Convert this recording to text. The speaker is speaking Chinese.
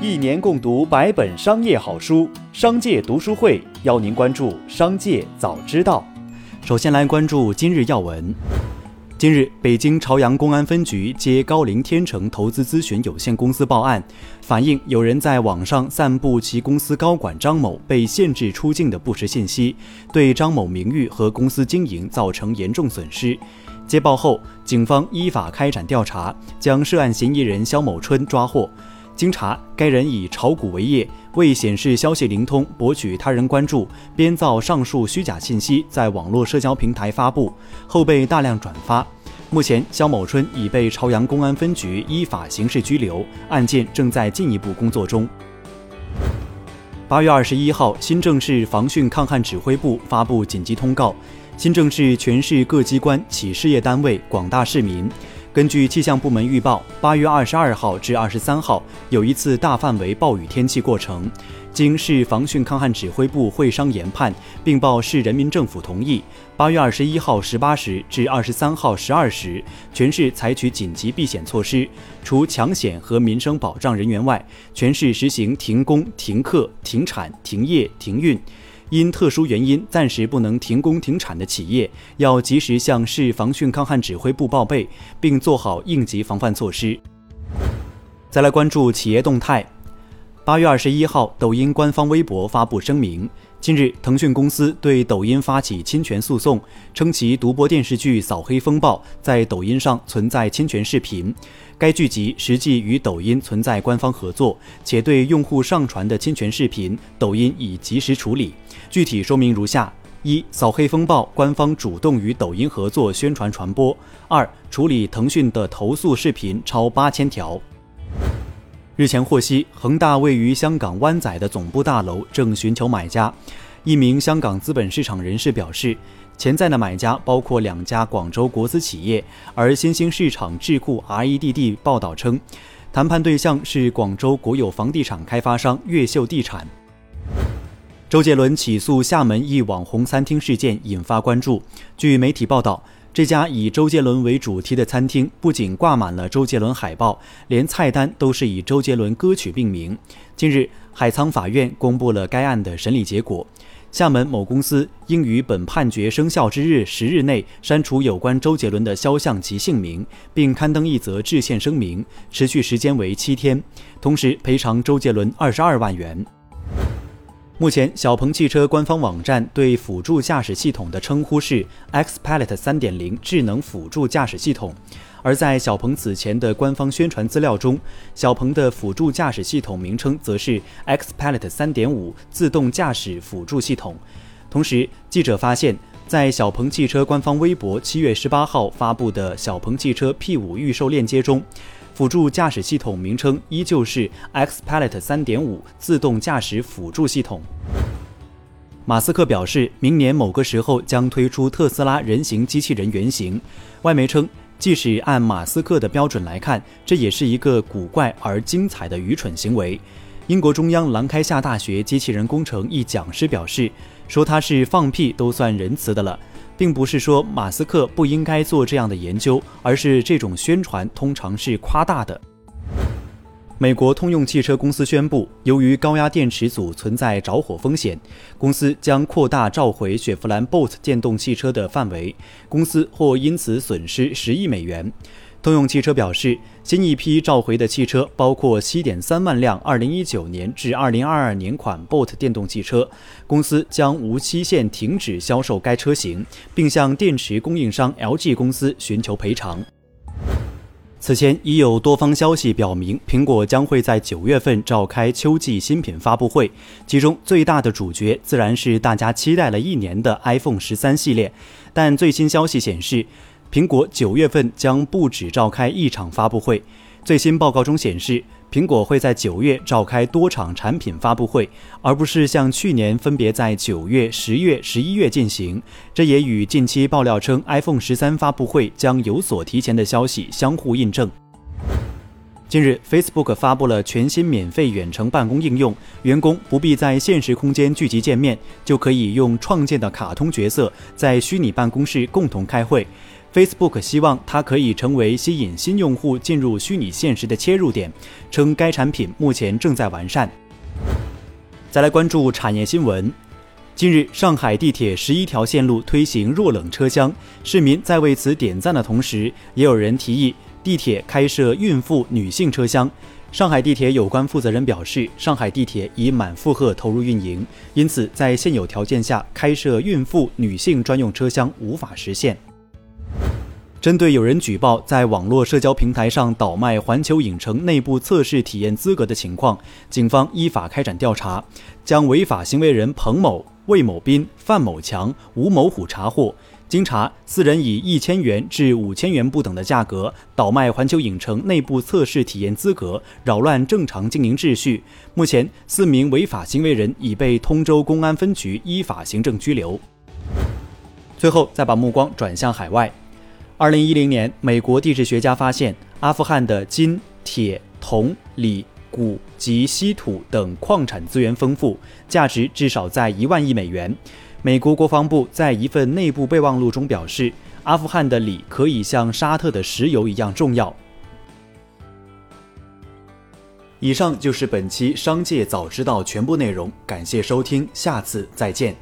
一年共读百本商业好书，商界读书会邀您关注商界早知道。首先来关注今日要闻。近日，北京朝阳公安分局接高陵天成投资咨询有限公司报案，反映有人在网上散布其公司高管张某被限制出境的不实信息，对张某名誉和公司经营造成严重损失。接报后，警方依法开展调查，将涉案嫌疑人肖某春抓获。经查，该人以炒股为业，为显示消息灵通、博取他人关注，编造上述虚假信息，在网络社交平台发布后被大量转发。目前，肖某春已被朝阳公安分局依法刑事拘留，案件正在进一步工作中。八月二十一号，新郑市防汛抗旱指挥部发布紧急通告，新郑市全市各机关、企事业单位、广大市民。根据气象部门预报，八月二十二号至二十三号有一次大范围暴雨天气过程。经市防汛抗旱指挥部会商研判，并报市人民政府同意，八月二十一号十八时至二十三号十二时，全市采取紧急避险措施，除抢险和民生保障人员外，全市实行停工、停课、停产、停业、停运。因特殊原因暂时不能停工停产的企业，要及时向市防汛抗旱指挥部报备，并做好应急防范措施。再来关注企业动态。八月二十一号，抖音官方微博发布声明。近日，腾讯公司对抖音发起侵权诉讼，称其独播电视剧《扫黑风暴》在抖音上存在侵权视频。该剧集实际与抖音存在官方合作，且对用户上传的侵权视频，抖音已及时处理。具体说明如下：一、扫黑风暴官方主动与抖音合作宣传传播；二、处理腾讯的投诉视频超八千条。日前获悉，恒大位于香港湾仔的总部大楼正寻求买家。一名香港资本市场人士表示，潜在的买家包括两家广州国资企业。而新兴市场智库 REDD 报道称，谈判对象是广州国有房地产开发商越秀地产。周杰伦起诉厦门一网红餐厅事件引发关注。据媒体报道。这家以周杰伦为主题的餐厅不仅挂满了周杰伦海报，连菜单都是以周杰伦歌曲命名。近日，海沧法院公布了该案的审理结果，厦门某公司应于本判决生效之日十日内删除有关周杰伦的肖像及姓名，并刊登一则致歉声明，持续时间为七天，同时赔偿周杰伦二十二万元。目前，小鹏汽车官方网站对辅助驾驶系统的称呼是 XPilot 3.0智能辅助驾驶系统，而在小鹏此前的官方宣传资料中，小鹏的辅助驾驶系统名称则是 XPilot 3.5自动驾驶辅助系统。同时，记者发现，在小鹏汽车官方微博七月十八号发布的小鹏汽车 P5 预售链接中。辅助驾驶系统名称依旧是 XPilot 3.5自动驾驶辅助系统。马斯克表示，明年某个时候将推出特斯拉人形机器人原型。外媒称，即使按马斯克的标准来看，这也是一个古怪而精彩的愚蠢行为。英国中央兰开夏大学机器人工程一讲师表示，说他是放屁都算仁慈的了。并不是说马斯克不应该做这样的研究，而是这种宣传通常是夸大的。美国通用汽车公司宣布，由于高压电池组存在着火风险，公司将扩大召回雪佛兰 Bolt 电动汽车的范围，公司或因此损失十亿美元。通用汽车表示，新一批召回的汽车包括7.3万辆2019年至2022年款 Bolt 电动汽车，公司将无期限停止销售该车型，并向电池供应商 LG 公司寻求赔偿。此前已有多方消息表明，苹果将会在九月份召开秋季新品发布会，其中最大的主角自然是大家期待了一年的 iPhone 十三系列，但最新消息显示。苹果九月份将不止召开一场发布会。最新报告中显示，苹果会在九月召开多场产品发布会，而不是像去年分别在九月、十月、十一月进行。这也与近期爆料称 iPhone 十三发布会将有所提前的消息相互印证。近日，Facebook 发布了全新免费远程办公应用，员工不必在现实空间聚集见面，就可以用创建的卡通角色在虚拟办公室共同开会。Facebook 希望它可以成为吸引新用户进入虚拟现实的切入点，称该产品目前正在完善。再来关注产业新闻。近日，上海地铁十一条线路推行弱冷车厢，市民在为此点赞的同时，也有人提议地铁开设孕妇女性车厢。上海地铁有关负责人表示，上海地铁已满负荷投入运营，因此在现有条件下开设孕妇女性专用车厢无法实现。针对有人举报在网络社交平台上倒卖环球影城内部测试体验资格的情况，警方依法开展调查，将违法行为人彭某、魏某斌、范某强、吴某虎查获。经查，四人以一千元至五千元不等的价格倒卖环球影城内部测试体验资格，扰乱正常经营秩序。目前，四名违法行为人已被通州公安分局依法行政拘留。最后，再把目光转向海外。二零一零年，美国地质学家发现，阿富汗的金、铁、铜、锂、钴及稀土等矿产资源丰富，价值至少在一万亿美元。美国国防部在一份内部备忘录中表示，阿富汗的锂可以像沙特的石油一样重要。以上就是本期《商界早知道》全部内容，感谢收听，下次再见。